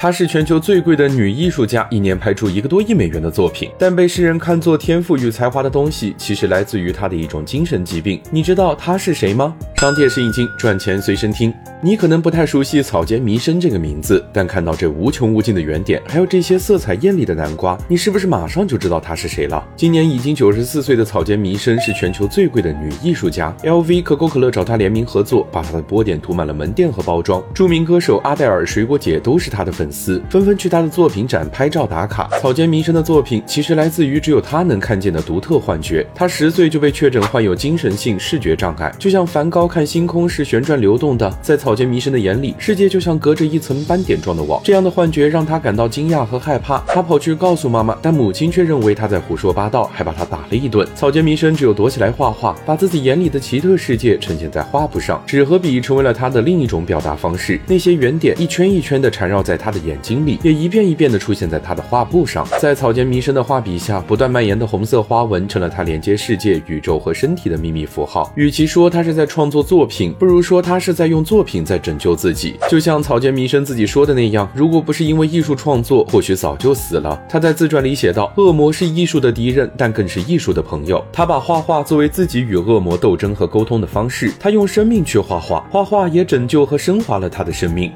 她是全球最贵的女艺术家，一年拍出一个多亿美元的作品，但被世人看作天赋与才华的东西，其实来自于她的一种精神疾病。你知道她是谁吗？商界是一经赚钱随身听。你可能不太熟悉草间弥生这个名字，但看到这无穷无尽的圆点，还有这些色彩艳丽的南瓜，你是不是马上就知道她是谁了？今年已经九十四岁的草间弥生是全球最贵的女艺术家，LV、可口可乐找她联名合作，把她的波点涂满了门店和包装。著名歌手阿黛尔、水果姐都是她的粉丝，纷纷去他的作品展拍照打卡。草间弥生的作品其实来自于只有他能看见的独特幻觉。他十岁就被确诊患有精神性视觉障碍，就像梵高看星空是旋转流动的，在草。草间弥生的眼里，世界就像隔着一层斑点状的网。这样的幻觉让他感到惊讶和害怕。他跑去告诉妈妈，但母亲却认为他在胡说八道，还把他打了一顿。草间弥生只有躲起来画画，把自己眼里的奇特世界呈现在画布上。纸和笔成为了他的另一种表达方式。那些圆点一圈一圈的缠绕在他的眼睛里，也一遍一遍的出现在他的画布上。在草间弥生的画笔下，不断蔓延的红色花纹成了他连接世界、宇宙和身体的秘密符号。与其说他是在创作作品，不如说他是在用作品。在拯救自己，就像草间弥生自己说的那样，如果不是因为艺术创作，或许早就死了。他在自传里写道：“恶魔是艺术的敌人，但更是艺术的朋友。”他把画画作为自己与恶魔斗争和沟通的方式，他用生命去画画，画画也拯救和升华了他的生命。